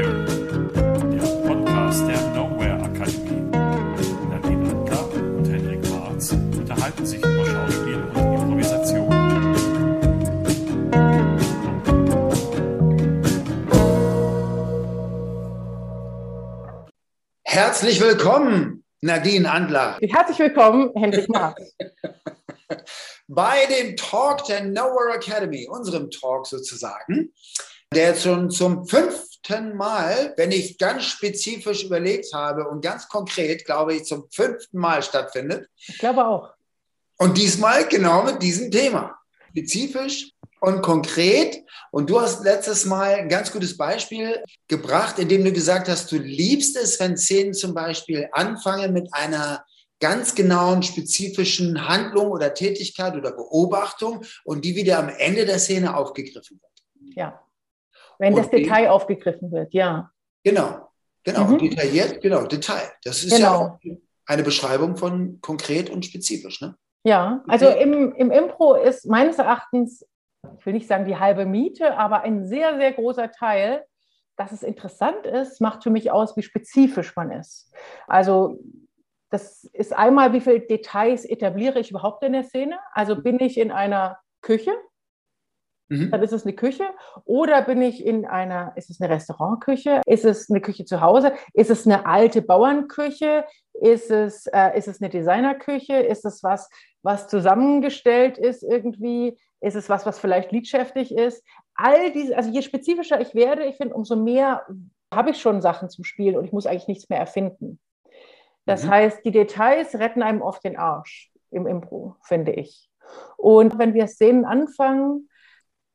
Here, der Podcast der Nowhere Akademie. Nadine Adler und Henrik Marz unterhalten sich über Schauspiel und Improvisation. Herzlich willkommen, Nadine Andler, Herzlich willkommen, Hendrik Marx. bei dem Talk der Nowhere Academy, unserem Talk sozusagen, der jetzt schon zum fünften Mal, wenn ich ganz spezifisch überlegt habe und ganz konkret, glaube ich, zum fünften Mal stattfindet. Ich glaube auch. Und diesmal genau mit diesem Thema. Spezifisch und konkret. Und du hast letztes Mal ein ganz gutes Beispiel gebracht, indem du gesagt hast, du liebst es, wenn Szenen zum Beispiel anfangen mit einer ganz genauen, spezifischen Handlung oder Tätigkeit oder Beobachtung und die wieder am Ende der Szene aufgegriffen wird. Ja. Wenn das Detail aufgegriffen wird, ja. Genau, genau, Mhm. detailliert, genau, Detail. Das ist ja Genau. auch eine Beschreibung von konkret und spezifisch. Ne? Ja, also im, im Impro ist meines Erachtens, ich will nicht sagen die halbe Miete, aber ein sehr, sehr großer Teil, dass es interessant ist, macht für mich aus, wie spezifisch man ist. Also das ist einmal, wie viele Details etabliere ich überhaupt in der Szene? Also bin ich in einer Küche, Mhm. dann ist es eine Küche. Oder bin ich in einer, ist es eine Restaurantküche? Ist es eine Küche zu Hause? Ist es eine alte Bauernküche? Ist es, äh, ist es eine Designerküche? Ist es was, was zusammengestellt ist irgendwie? Ist es was, was vielleicht liedschäftig ist? All diese, also je spezifischer ich werde, ich finde, umso mehr habe ich schon Sachen zum Spielen und ich muss eigentlich nichts mehr erfinden. Das Mhm. heißt, die Details retten einem oft den Arsch im Impro, finde ich. Und wenn wir Szenen anfangen,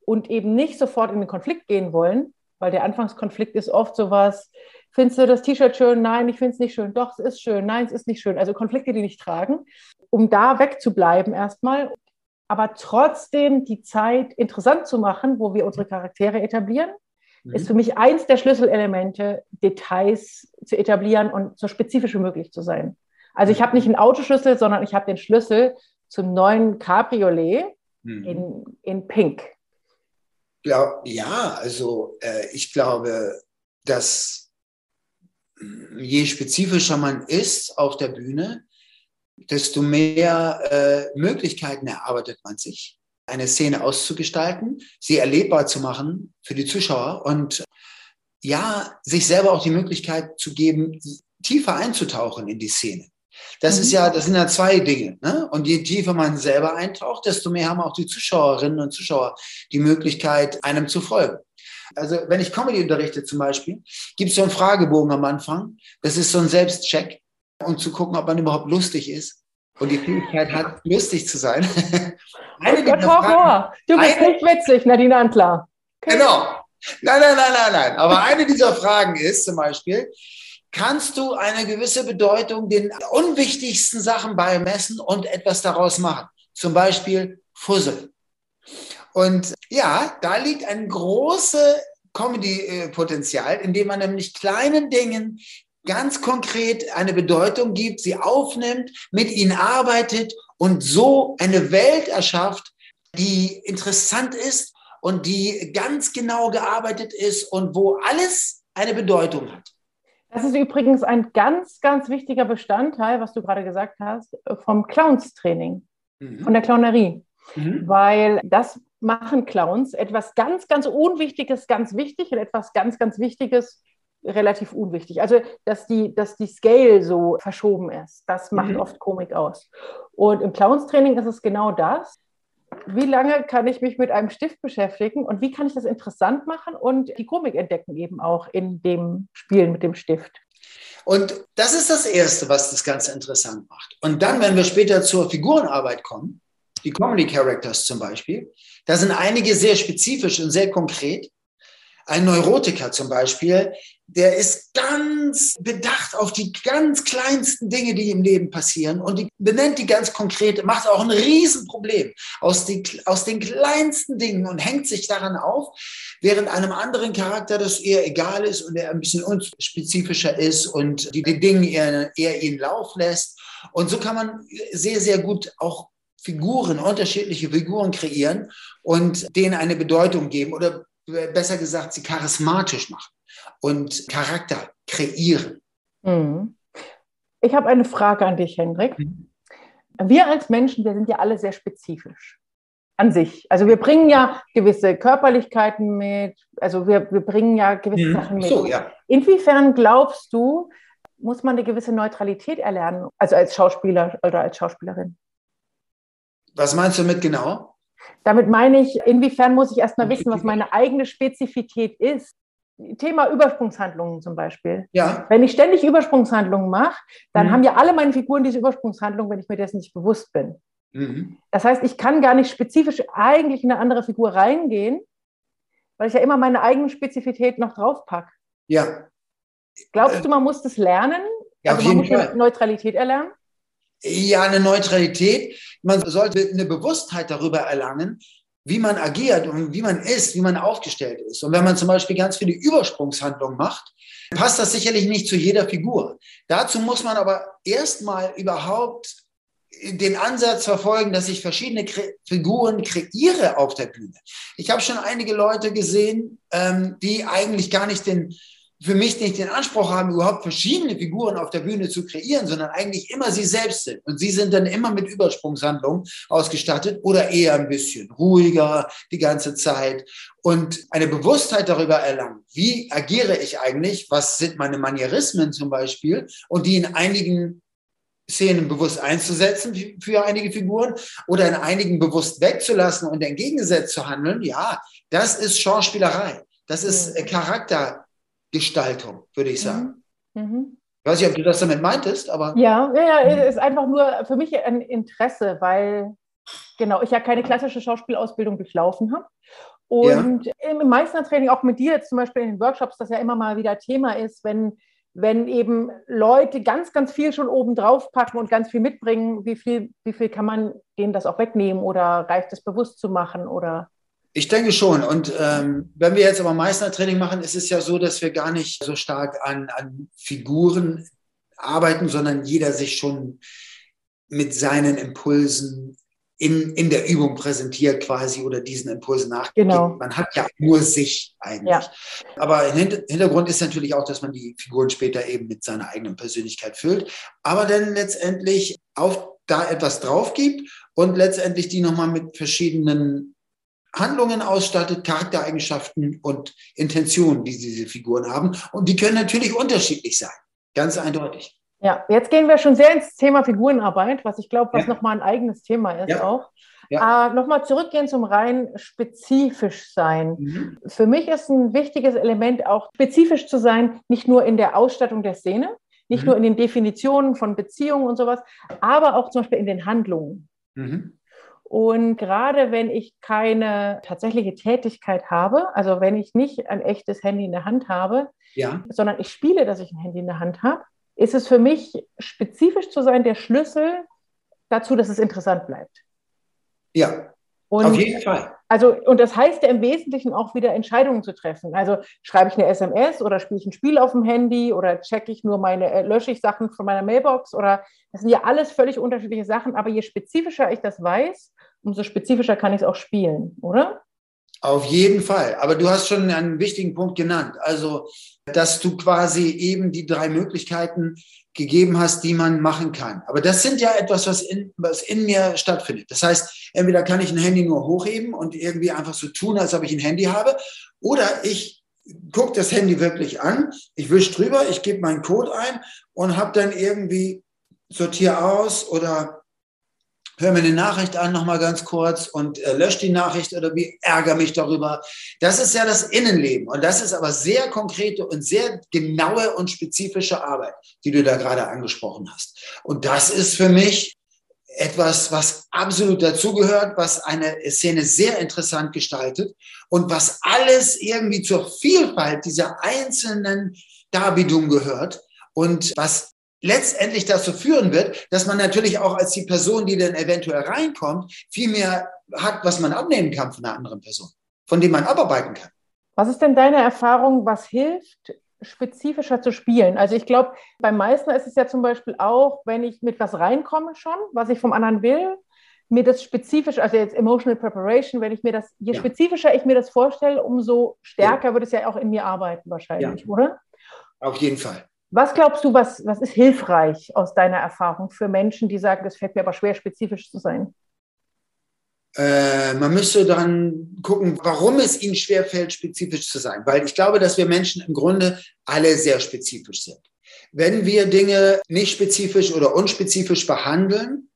und eben nicht sofort in den Konflikt gehen wollen, weil der Anfangskonflikt ist oft sowas, findest du das T-Shirt schön? Nein, ich finde es nicht schön. Doch, es ist schön. Nein, es ist nicht schön. Also Konflikte, die nicht tragen, um da wegzubleiben erstmal, aber trotzdem die Zeit interessant zu machen, wo wir unsere Charaktere etablieren, ist für mich eins der Schlüsselelemente, Details zu etablieren und so spezifisch wie möglich zu sein. Also ich habe nicht einen Autoschlüssel, sondern ich habe den Schlüssel zum neuen Cabriolet Mhm. in, in Pink. Glaub, ja, also äh, ich glaube, dass je spezifischer man ist auf der Bühne, desto mehr äh, Möglichkeiten erarbeitet man sich, eine Szene auszugestalten, sie erlebbar zu machen für die Zuschauer und ja, sich selber auch die Möglichkeit zu geben, tiefer einzutauchen in die Szene. Das Mhm. ist ja, das sind ja zwei Dinge. Ne? Und je tiefer man selber eintaucht, desto mehr haben auch die Zuschauerinnen und Zuschauer die Möglichkeit, einem zu folgen. Also wenn ich Comedy unterrichte zum Beispiel, gibt es so einen Fragebogen am Anfang. Das ist so ein Selbstcheck, um zu gucken, ob man überhaupt lustig ist und die Fähigkeit hat, lustig zu sein. Eine Gott, Horror! Du bist Eine- nicht witzig, Nadine Antler. Genau. Nein, nein, nein, nein, nein. Aber eine dieser Fragen ist zum Beispiel, kannst du eine gewisse Bedeutung den unwichtigsten Sachen beimessen und etwas daraus machen? Zum Beispiel Fussel. Und ja, da liegt ein großes Comedy-Potenzial, indem man nämlich kleinen Dingen ganz konkret eine Bedeutung gibt, sie aufnimmt, mit ihnen arbeitet und so eine Welt erschafft, die interessant ist und die ganz genau gearbeitet ist und wo alles eine Bedeutung hat. Das ist übrigens ein ganz, ganz wichtiger Bestandteil, was du gerade gesagt hast, vom Clownstraining, von der Clownerie. Mhm. Weil das machen Clowns etwas ganz, ganz Unwichtiges, ganz wichtig und etwas ganz, ganz Wichtiges relativ unwichtig. Also, dass die, dass die Scale so verschoben ist, das macht Mhm. oft Komik aus. Und im Clownstraining ist es genau das. Wie lange kann ich mich mit einem Stift beschäftigen und wie kann ich das interessant machen und die Komik entdecken eben auch in dem Spielen mit dem Stift? Und das ist das Erste, was das Ganze interessant macht. Und dann, wenn wir später zur Figurenarbeit kommen, die Comedy Characters zum Beispiel, da sind einige sehr spezifisch und sehr konkret. Ein Neurotiker zum Beispiel, der ist ganz bedacht auf die ganz kleinsten Dinge, die im Leben passieren und die benennt die ganz konkret, macht auch ein Riesenproblem aus, die, aus den kleinsten Dingen und hängt sich daran auf, während einem anderen Charakter das eher egal ist und er ein bisschen unspezifischer ist und die, die Dinge eher, eher ihn Lauf lässt. Und so kann man sehr, sehr gut auch Figuren, unterschiedliche Figuren kreieren und denen eine Bedeutung geben oder besser gesagt, sie charismatisch machen. Und Charakter kreieren. Mhm. Ich habe eine Frage an dich, Hendrik. Mhm. Wir als Menschen, wir sind ja alle sehr spezifisch an sich. Also wir bringen ja gewisse Körperlichkeiten mit, also wir, wir bringen ja gewisse mhm. Sachen mit. So, ja. Inwiefern glaubst du, muss man eine gewisse Neutralität erlernen, also als Schauspieler oder als Schauspielerin? Was meinst du mit genau? Damit meine ich, inwiefern muss ich erstmal wissen, was meine eigene Spezifität ist. Thema Übersprungshandlungen zum Beispiel. Ja. Wenn ich ständig Übersprungshandlungen mache, dann mhm. haben ja alle meine Figuren diese Übersprungshandlungen, wenn ich mir dessen nicht bewusst bin. Mhm. Das heißt, ich kann gar nicht spezifisch eigentlich in eine andere Figur reingehen, weil ich ja immer meine eigene Spezifität noch draufpacke. Ja. Glaubst du, man muss das lernen? Ja, also auf jeden Fall. Neutralität erlernen? Ja, eine Neutralität. Man sollte eine Bewusstheit darüber erlangen, wie man agiert und wie man ist, wie man aufgestellt ist. Und wenn man zum Beispiel ganz viele Übersprungshandlungen macht, passt das sicherlich nicht zu jeder Figur. Dazu muss man aber erstmal überhaupt den Ansatz verfolgen, dass ich verschiedene Kre Figuren kreiere auf der Bühne. Ich habe schon einige Leute gesehen, ähm, die eigentlich gar nicht den für mich nicht den Anspruch haben, überhaupt verschiedene Figuren auf der Bühne zu kreieren, sondern eigentlich immer sie selbst sind. Und sie sind dann immer mit Übersprungshandlungen ausgestattet oder eher ein bisschen ruhiger die ganze Zeit und eine Bewusstheit darüber erlangen, wie agiere ich eigentlich, was sind meine Manierismen zum Beispiel und die in einigen Szenen bewusst einzusetzen für einige Figuren oder in einigen bewusst wegzulassen und entgegengesetzt zu handeln, ja, das ist Schauspielerei. Das ist Charakter, Gestaltung, würde ich sagen. Mhm. Mhm. Ich weiß nicht, ob du das damit meintest, aber. Ja, ja, ja, ist einfach nur für mich ein Interesse, weil genau, ich ja keine klassische Schauspielausbildung durchlaufen habe. Und ja. im Meistertraining, auch mit dir jetzt zum Beispiel in den Workshops, das ja immer mal wieder Thema ist, wenn, wenn eben Leute ganz, ganz viel schon oben drauf packen und ganz viel mitbringen, wie viel, wie viel kann man denen das auch wegnehmen oder reicht es bewusst zu machen oder ich denke schon. Und ähm, wenn wir jetzt aber Meistertraining machen, ist es ja so, dass wir gar nicht so stark an, an Figuren arbeiten, sondern jeder sich schon mit seinen Impulsen in, in der Übung präsentiert quasi oder diesen Impulsen nachgeht. Genau. Man hat ja nur sich eigentlich. Ja. Aber im Hintergrund ist natürlich auch, dass man die Figuren später eben mit seiner eigenen Persönlichkeit füllt, aber dann letztendlich auch da etwas drauf gibt und letztendlich die nochmal mit verschiedenen Handlungen ausstattet, Charaktereigenschaften und Intentionen, die diese Figuren haben. Und die können natürlich unterschiedlich sein, ganz eindeutig. Ja, jetzt gehen wir schon sehr ins Thema Figurenarbeit, was ich glaube, was ja. nochmal ein eigenes Thema ist ja. auch. Ja. Äh, nochmal zurückgehen zum rein spezifisch sein. Mhm. Für mich ist ein wichtiges Element auch spezifisch zu sein, nicht nur in der Ausstattung der Szene, nicht mhm. nur in den Definitionen von Beziehungen und sowas, aber auch zum Beispiel in den Handlungen. Mhm. Und gerade wenn ich keine tatsächliche Tätigkeit habe, also wenn ich nicht ein echtes Handy in der Hand habe, ja. sondern ich spiele, dass ich ein Handy in der Hand habe, ist es für mich spezifisch zu sein der Schlüssel dazu, dass es interessant bleibt. Ja, und auf jeden Fall. Also, und das heißt ja im Wesentlichen auch wieder Entscheidungen zu treffen. Also schreibe ich eine SMS oder spiele ich ein Spiel auf dem Handy oder checke ich nur meine, äh, lösche ich Sachen von meiner Mailbox oder das sind ja alles völlig unterschiedliche Sachen, aber je spezifischer ich das weiß, umso spezifischer kann ich es auch spielen, oder? Auf jeden Fall. Aber du hast schon einen wichtigen Punkt genannt. Also, dass du quasi eben die drei Möglichkeiten gegeben hast, die man machen kann. Aber das sind ja etwas, was in, was in mir stattfindet. Das heißt, entweder kann ich ein Handy nur hochheben und irgendwie einfach so tun, als ob ich ein Handy habe, oder ich gucke das Handy wirklich an, ich wische drüber, ich gebe meinen Code ein und habe dann irgendwie sortiere aus oder hör mir eine Nachricht an, nochmal ganz kurz und äh, lösche die Nachricht oder wie ärgere mich darüber. Das ist ja das Innenleben und das ist aber sehr konkrete und sehr genaue und spezifische Arbeit, die du da gerade angesprochen hast. Und das ist für mich etwas, was absolut dazugehört, was eine Szene sehr interessant gestaltet und was alles irgendwie zur Vielfalt dieser einzelnen Darbietungen gehört und was letztendlich dazu führen wird, dass man natürlich auch als die Person, die dann eventuell reinkommt, viel mehr hat, was man abnehmen kann von einer anderen Person, von dem man abarbeiten kann. Was ist denn deine Erfahrung, was hilft, spezifischer zu spielen? Also ich glaube, beim Meißner ist es ja zum Beispiel auch, wenn ich mit was reinkomme schon, was ich vom anderen will, mir das spezifisch, also jetzt Emotional Preparation, wenn ich mir das, je ja. spezifischer ich mir das vorstelle, umso stärker ja. wird es ja auch in mir arbeiten wahrscheinlich, ja. oder? Auf jeden Fall. Was glaubst du, was, was ist hilfreich aus deiner Erfahrung für Menschen, die sagen, es fällt mir aber schwer, spezifisch zu sein? Äh, man müsste dann gucken, warum es ihnen schwerfällt, spezifisch zu sein. Weil ich glaube, dass wir Menschen im Grunde alle sehr spezifisch sind. Wenn wir Dinge nicht spezifisch oder unspezifisch behandeln,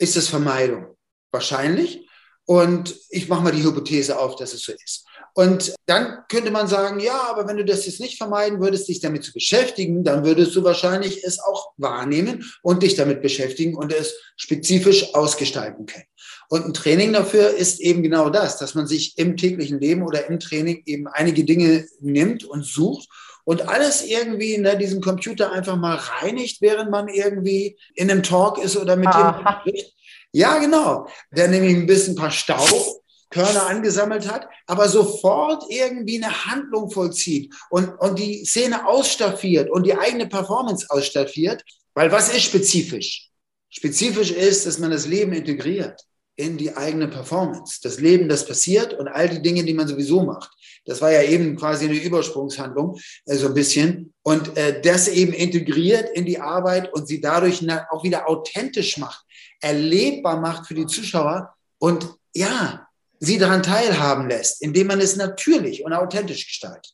ist es Vermeidung. Wahrscheinlich. Und ich mache mal die Hypothese auf, dass es so ist. Und dann könnte man sagen, ja, aber wenn du das jetzt nicht vermeiden würdest, dich damit zu beschäftigen, dann würdest du wahrscheinlich es auch wahrnehmen und dich damit beschäftigen und es spezifisch ausgestalten können. Und ein Training dafür ist eben genau das, dass man sich im täglichen Leben oder im Training eben einige Dinge nimmt und sucht und alles irgendwie in ne, diesem Computer einfach mal reinigt, während man irgendwie in einem Talk ist oder mit jemandem spricht. Ja, genau. Der nämlich ein bisschen ein paar Staubkörner angesammelt hat, aber sofort irgendwie eine Handlung vollzieht und, und die Szene ausstaffiert und die eigene Performance ausstaffiert. Weil was ist spezifisch? Spezifisch ist, dass man das Leben integriert in die eigene Performance. Das Leben, das passiert und all die Dinge, die man sowieso macht. Das war ja eben quasi eine Übersprungshandlung, äh, so ein bisschen. Und äh, das eben integriert in die Arbeit und sie dadurch auch wieder authentisch macht, erlebbar macht für die Zuschauer und ja, sie daran teilhaben lässt, indem man es natürlich und authentisch gestaltet.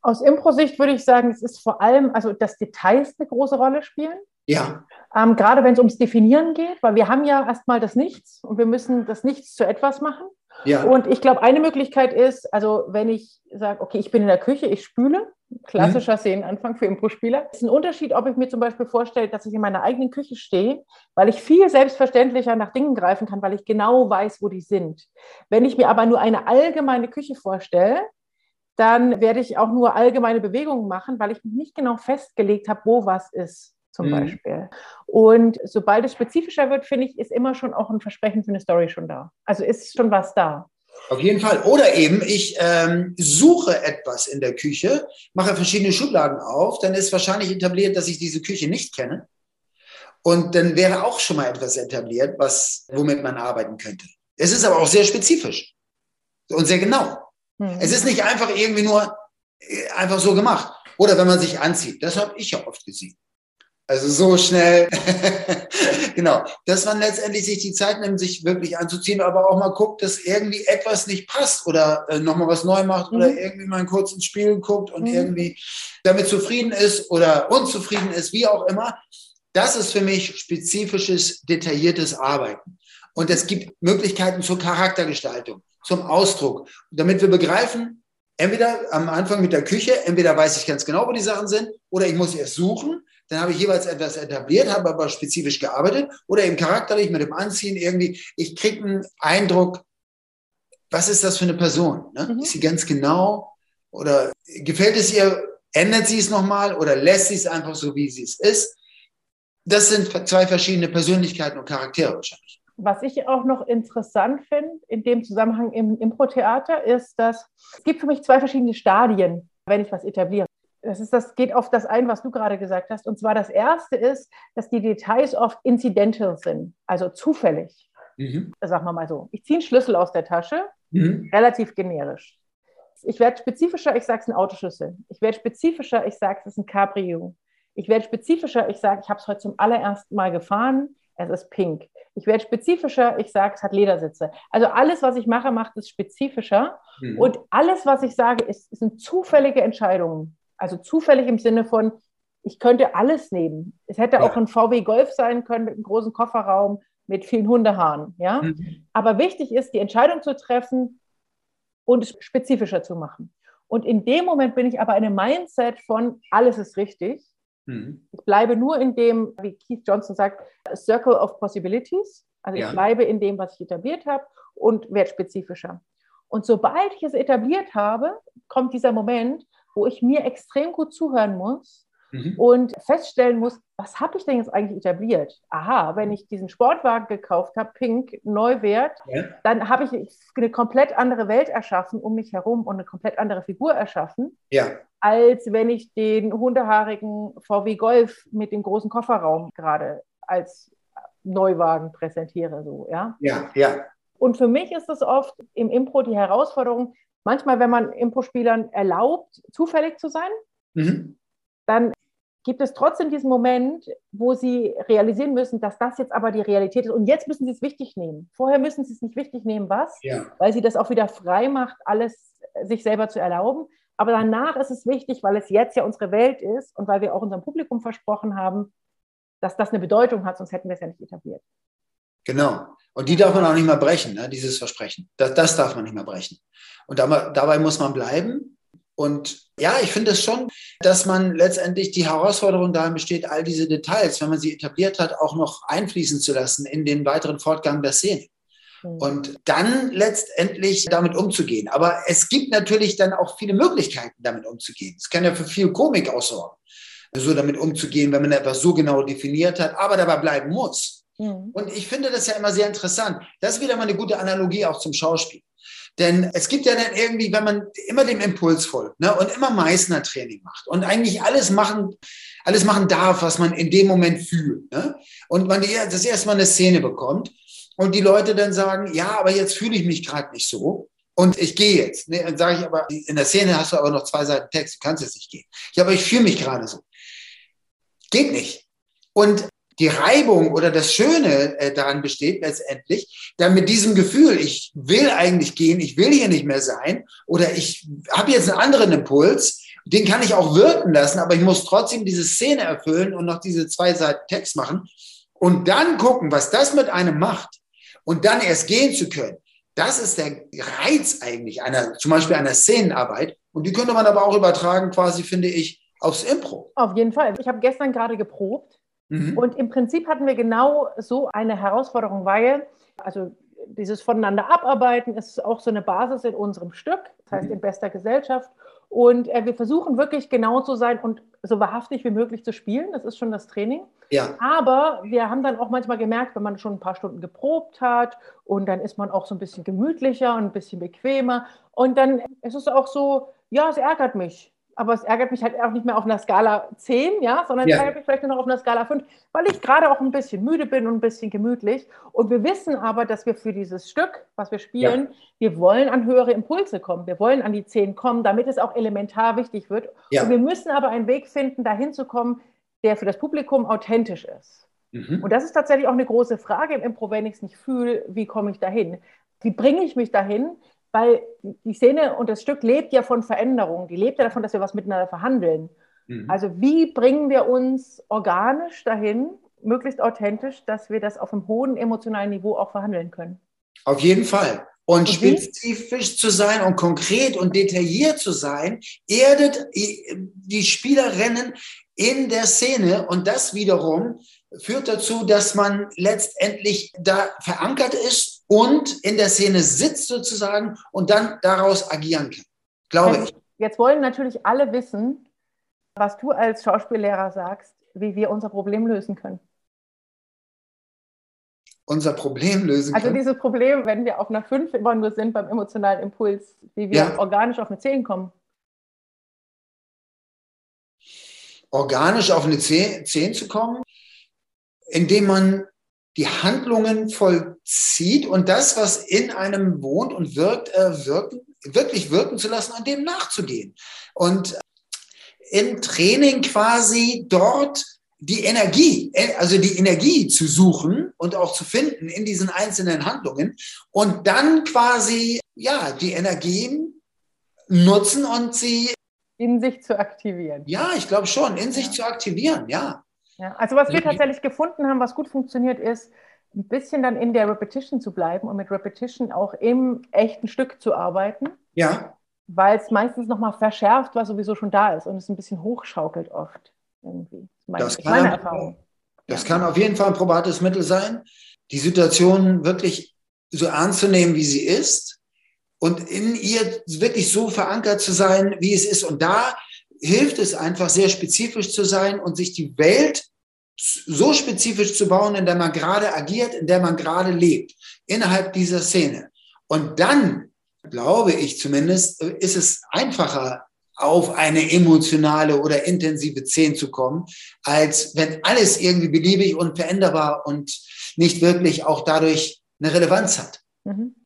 Aus Impro-Sicht würde ich sagen, es ist vor allem, also dass Details eine große Rolle spielen. Ja. Ähm, gerade wenn es ums Definieren geht, weil wir haben ja erstmal das Nichts und wir müssen das Nichts zu etwas machen. Ja. Und ich glaube, eine Möglichkeit ist, also wenn ich sage, okay, ich bin in der Küche, ich spüle, klassischer mhm. Szenenanfang für Impro-Spieler, ist ein Unterschied, ob ich mir zum Beispiel vorstelle, dass ich in meiner eigenen Küche stehe, weil ich viel selbstverständlicher nach Dingen greifen kann, weil ich genau weiß, wo die sind. Wenn ich mir aber nur eine allgemeine Küche vorstelle, dann werde ich auch nur allgemeine Bewegungen machen, weil ich mich nicht genau festgelegt habe, wo was ist zum mhm. Beispiel. Und sobald es spezifischer wird, finde ich, ist immer schon auch ein Versprechen für eine Story schon da. Also ist schon was da. Auf jeden Fall. Oder eben, ich ähm, suche etwas in der Küche, mache verschiedene Schubladen auf, dann ist wahrscheinlich etabliert, dass ich diese Küche nicht kenne. Und dann wäre auch schon mal etwas etabliert, was, womit man arbeiten könnte. Es ist aber auch sehr spezifisch und sehr genau. Mhm. Es ist nicht einfach irgendwie nur äh, einfach so gemacht. Oder wenn man sich anzieht. Das habe ich ja oft gesehen. Also so schnell, genau, dass man letztendlich sich die Zeit nimmt, sich wirklich anzuziehen, aber auch mal guckt, dass irgendwie etwas nicht passt oder äh, nochmal was neu macht mhm. oder irgendwie mal kurz ins Spiel guckt und mhm. irgendwie damit zufrieden ist oder unzufrieden ist, wie auch immer. Das ist für mich spezifisches, detailliertes Arbeiten. Und es gibt Möglichkeiten zur Charaktergestaltung, zum Ausdruck, damit wir begreifen, entweder am Anfang mit der Küche, entweder weiß ich ganz genau, wo die Sachen sind, oder ich muss erst suchen dann habe ich jeweils etwas etabliert, habe aber spezifisch gearbeitet oder eben charakterlich mit dem Anziehen irgendwie. Ich kriege einen Eindruck, was ist das für eine Person? Ne? Mhm. Ist sie ganz genau oder gefällt es ihr, ändert sie es nochmal oder lässt sie es einfach so, wie sie es ist? Das sind zwei verschiedene Persönlichkeiten und Charaktere wahrscheinlich. Was ich auch noch interessant finde in dem Zusammenhang im Impro-Theater ist, dass es gibt für mich zwei verschiedene Stadien, wenn ich was etabliere das, ist, das geht auf das ein, was du gerade gesagt hast. Und zwar das erste ist, dass die Details oft incidental sind, also zufällig. Mhm. Sagen wir mal so. Ich ziehe einen Schlüssel aus der Tasche, mhm. relativ generisch. Ich werde spezifischer, ich sage es ein Autoschlüssel. Ich werde spezifischer, ich sage es ist ein Cabrio. Ich werde spezifischer, ich sage, ich habe es heute zum allerersten Mal gefahren, es ist pink. Ich werde spezifischer, ich sage, es hat Ledersitze. Also alles, was ich mache, macht es spezifischer. Mhm. Und alles, was ich sage, ist, sind zufällige Entscheidungen. Also zufällig im Sinne von, ich könnte alles nehmen. Es hätte ja. auch ein VW Golf sein können mit einem großen Kofferraum, mit vielen Hundehaaren. Ja? Mhm. Aber wichtig ist, die Entscheidung zu treffen und es spezifischer zu machen. Und in dem Moment bin ich aber in einem Mindset von, alles ist richtig. Mhm. Ich bleibe nur in dem, wie Keith Johnson sagt, Circle of Possibilities. Also ja. ich bleibe in dem, was ich etabliert habe und werde spezifischer. Und sobald ich es etabliert habe, kommt dieser Moment, wo ich mir extrem gut zuhören muss mhm. und feststellen muss, was habe ich denn jetzt eigentlich etabliert? Aha, wenn ich diesen Sportwagen gekauft habe, Pink, Neuwert, ja. dann habe ich eine komplett andere Welt erschaffen um mich herum und eine komplett andere Figur erschaffen, ja. als wenn ich den hundehaarigen VW Golf mit dem großen Kofferraum gerade als Neuwagen präsentiere, so, ja. Ja, ja. Und für mich ist es oft im Impro die Herausforderung, manchmal, wenn man Impro-Spielern erlaubt, zufällig zu sein, mhm. dann gibt es trotzdem diesen Moment, wo sie realisieren müssen, dass das jetzt aber die Realität ist. Und jetzt müssen sie es wichtig nehmen. Vorher müssen sie es nicht wichtig nehmen, was? Ja. Weil sie das auch wieder frei macht, alles sich selber zu erlauben. Aber danach ist es wichtig, weil es jetzt ja unsere Welt ist und weil wir auch unserem Publikum versprochen haben, dass das eine Bedeutung hat, sonst hätten wir es ja nicht etabliert. Genau. Und die darf man auch nicht mehr brechen, ne, dieses Versprechen. Das, das darf man nicht mehr brechen. Und dabei, dabei muss man bleiben. Und ja, ich finde es schon, dass man letztendlich die Herausforderung darin besteht, all diese Details, wenn man sie etabliert hat, auch noch einfließen zu lassen in den weiteren Fortgang der Szene. Mhm. Und dann letztendlich damit umzugehen. Aber es gibt natürlich dann auch viele Möglichkeiten, damit umzugehen. Es kann ja für viel Komik auch sorgen, so damit umzugehen, wenn man etwas so genau definiert hat, aber dabei bleiben muss. Und ich finde das ja immer sehr interessant. Das ist wieder mal eine gute Analogie auch zum Schauspiel. Denn es gibt ja dann irgendwie, wenn man immer dem Impuls folgt ne, und immer Meißner-Training macht und eigentlich alles machen, alles machen darf, was man in dem Moment fühlt. Ne, und man das erste Mal eine Szene bekommt und die Leute dann sagen, ja, aber jetzt fühle ich mich gerade nicht so. Und ich gehe jetzt. Ne, dann sage ich aber, in der Szene hast du aber noch zwei Seiten Text, du kannst jetzt nicht gehen. Ja, aber ich fühle mich gerade so. Geht nicht. Und die Reibung oder das Schöne äh, daran besteht letztendlich, dann mit diesem Gefühl, ich will eigentlich gehen, ich will hier nicht mehr sein oder ich habe jetzt einen anderen Impuls, den kann ich auch wirken lassen, aber ich muss trotzdem diese Szene erfüllen und noch diese zwei Seiten Text machen und dann gucken, was das mit einem macht und dann erst gehen zu können. Das ist der Reiz eigentlich einer, zum Beispiel einer Szenenarbeit. Und die könnte man aber auch übertragen, quasi, finde ich, aufs Impro. Auf jeden Fall. Ich habe gestern gerade geprobt Mhm. Und im Prinzip hatten wir genau so eine Herausforderung, weil, also dieses Voneinander abarbeiten ist auch so eine Basis in unserem Stück, das heißt mhm. in bester Gesellschaft. Und äh, wir versuchen wirklich genau zu sein und so wahrhaftig wie möglich zu spielen. Das ist schon das Training. Ja. Aber wir haben dann auch manchmal gemerkt, wenn man schon ein paar Stunden geprobt hat und dann ist man auch so ein bisschen gemütlicher und ein bisschen bequemer. Und dann ist es auch so, ja, es ärgert mich aber es ärgert mich halt auch nicht mehr auf einer Skala 10, ja, sondern ja. es ärgert mich vielleicht nur noch auf einer Skala 5, weil ich gerade auch ein bisschen müde bin und ein bisschen gemütlich. Und wir wissen aber, dass wir für dieses Stück, was wir spielen, ja. wir wollen an höhere Impulse kommen. Wir wollen an die 10 kommen, damit es auch elementar wichtig wird. Ja. Und wir müssen aber einen Weg finden, dahin zu kommen, der für das Publikum authentisch ist. Mhm. Und das ist tatsächlich auch eine große Frage im Impro, wenn ich es nicht fühle, wie komme ich dahin? Wie bringe ich mich dahin? Weil die Szene und das Stück lebt ja von Veränderungen, die lebt ja davon, dass wir was miteinander verhandeln. Mhm. Also wie bringen wir uns organisch dahin, möglichst authentisch, dass wir das auf einem hohen emotionalen Niveau auch verhandeln können? Auf jeden Fall. Und, und spezifisch zu sein und konkret und detailliert zu sein, erdet die Spielerinnen in der Szene und das wiederum führt dazu, dass man letztendlich da verankert ist und in der Szene sitzt sozusagen und dann daraus agieren kann. Glaube jetzt, ich. Jetzt wollen natürlich alle wissen, was du als Schauspiellehrer sagst, wie wir unser Problem lösen können. Unser Problem lösen also können? Also dieses Problem, wenn wir auf einer 5 immer nur sind beim emotionalen Impuls, wie wir ja. organisch auf eine 10 kommen. Organisch auf eine 10, 10 zu kommen, indem man die Handlungen vollzieht und das, was in einem wohnt und wirkt, äh, wirken, wirklich wirken zu lassen und dem nachzugehen. Und im Training quasi dort die Energie, äh, also die Energie zu suchen und auch zu finden in diesen einzelnen Handlungen und dann quasi, ja, die Energien nutzen und sie in sich zu aktivieren. Ja, ich glaube schon, in sich zu aktivieren, ja. Ja, also was wir tatsächlich gefunden haben, was gut funktioniert, ist, ein bisschen dann in der Repetition zu bleiben und mit Repetition auch im echten Stück zu arbeiten. Ja. Weil es meistens nochmal verschärft, was sowieso schon da ist und es ein bisschen hochschaukelt oft. Irgendwie. Das, das kann, meine Erfahrung. Das kann auf jeden Fall ein probates Mittel sein, die Situation wirklich so ernst zu nehmen, wie sie ist und in ihr wirklich so verankert zu sein, wie es ist. Und da hilft es einfach sehr spezifisch zu sein und sich die Welt so spezifisch zu bauen, in der man gerade agiert, in der man gerade lebt, innerhalb dieser Szene. Und dann, glaube ich zumindest, ist es einfacher, auf eine emotionale oder intensive 10 zu kommen, als wenn alles irgendwie beliebig und veränderbar und nicht wirklich auch dadurch eine Relevanz hat. Mhm.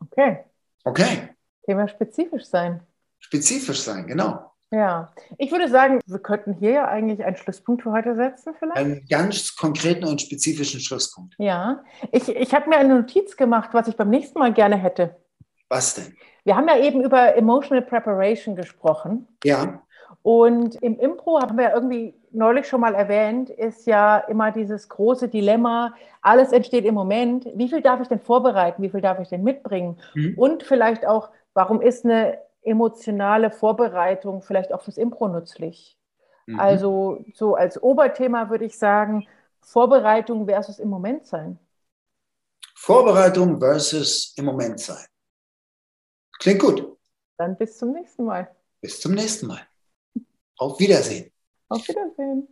Okay. Okay. Thema spezifisch sein. Spezifisch sein, genau. Ja, ich würde sagen, wir könnten hier ja eigentlich einen Schlusspunkt für heute setzen, vielleicht. Einen ganz konkreten und spezifischen Schlusspunkt. Ja, ich, ich habe mir eine Notiz gemacht, was ich beim nächsten Mal gerne hätte. Was denn? Wir haben ja eben über Emotional Preparation gesprochen. Ja. Und im Impro haben wir irgendwie neulich schon mal erwähnt, ist ja immer dieses große Dilemma, alles entsteht im Moment. Wie viel darf ich denn vorbereiten? Wie viel darf ich denn mitbringen? Mhm. Und vielleicht auch, warum ist eine emotionale Vorbereitung vielleicht auch fürs Impro nützlich? Mhm. Also so als Oberthema würde ich sagen, Vorbereitung versus im Moment sein. Vorbereitung versus im Moment sein. Klingt gut. Dann bis zum nächsten Mal. Bis zum nächsten Mal. Auf Wiedersehen. Auf Wiedersehen.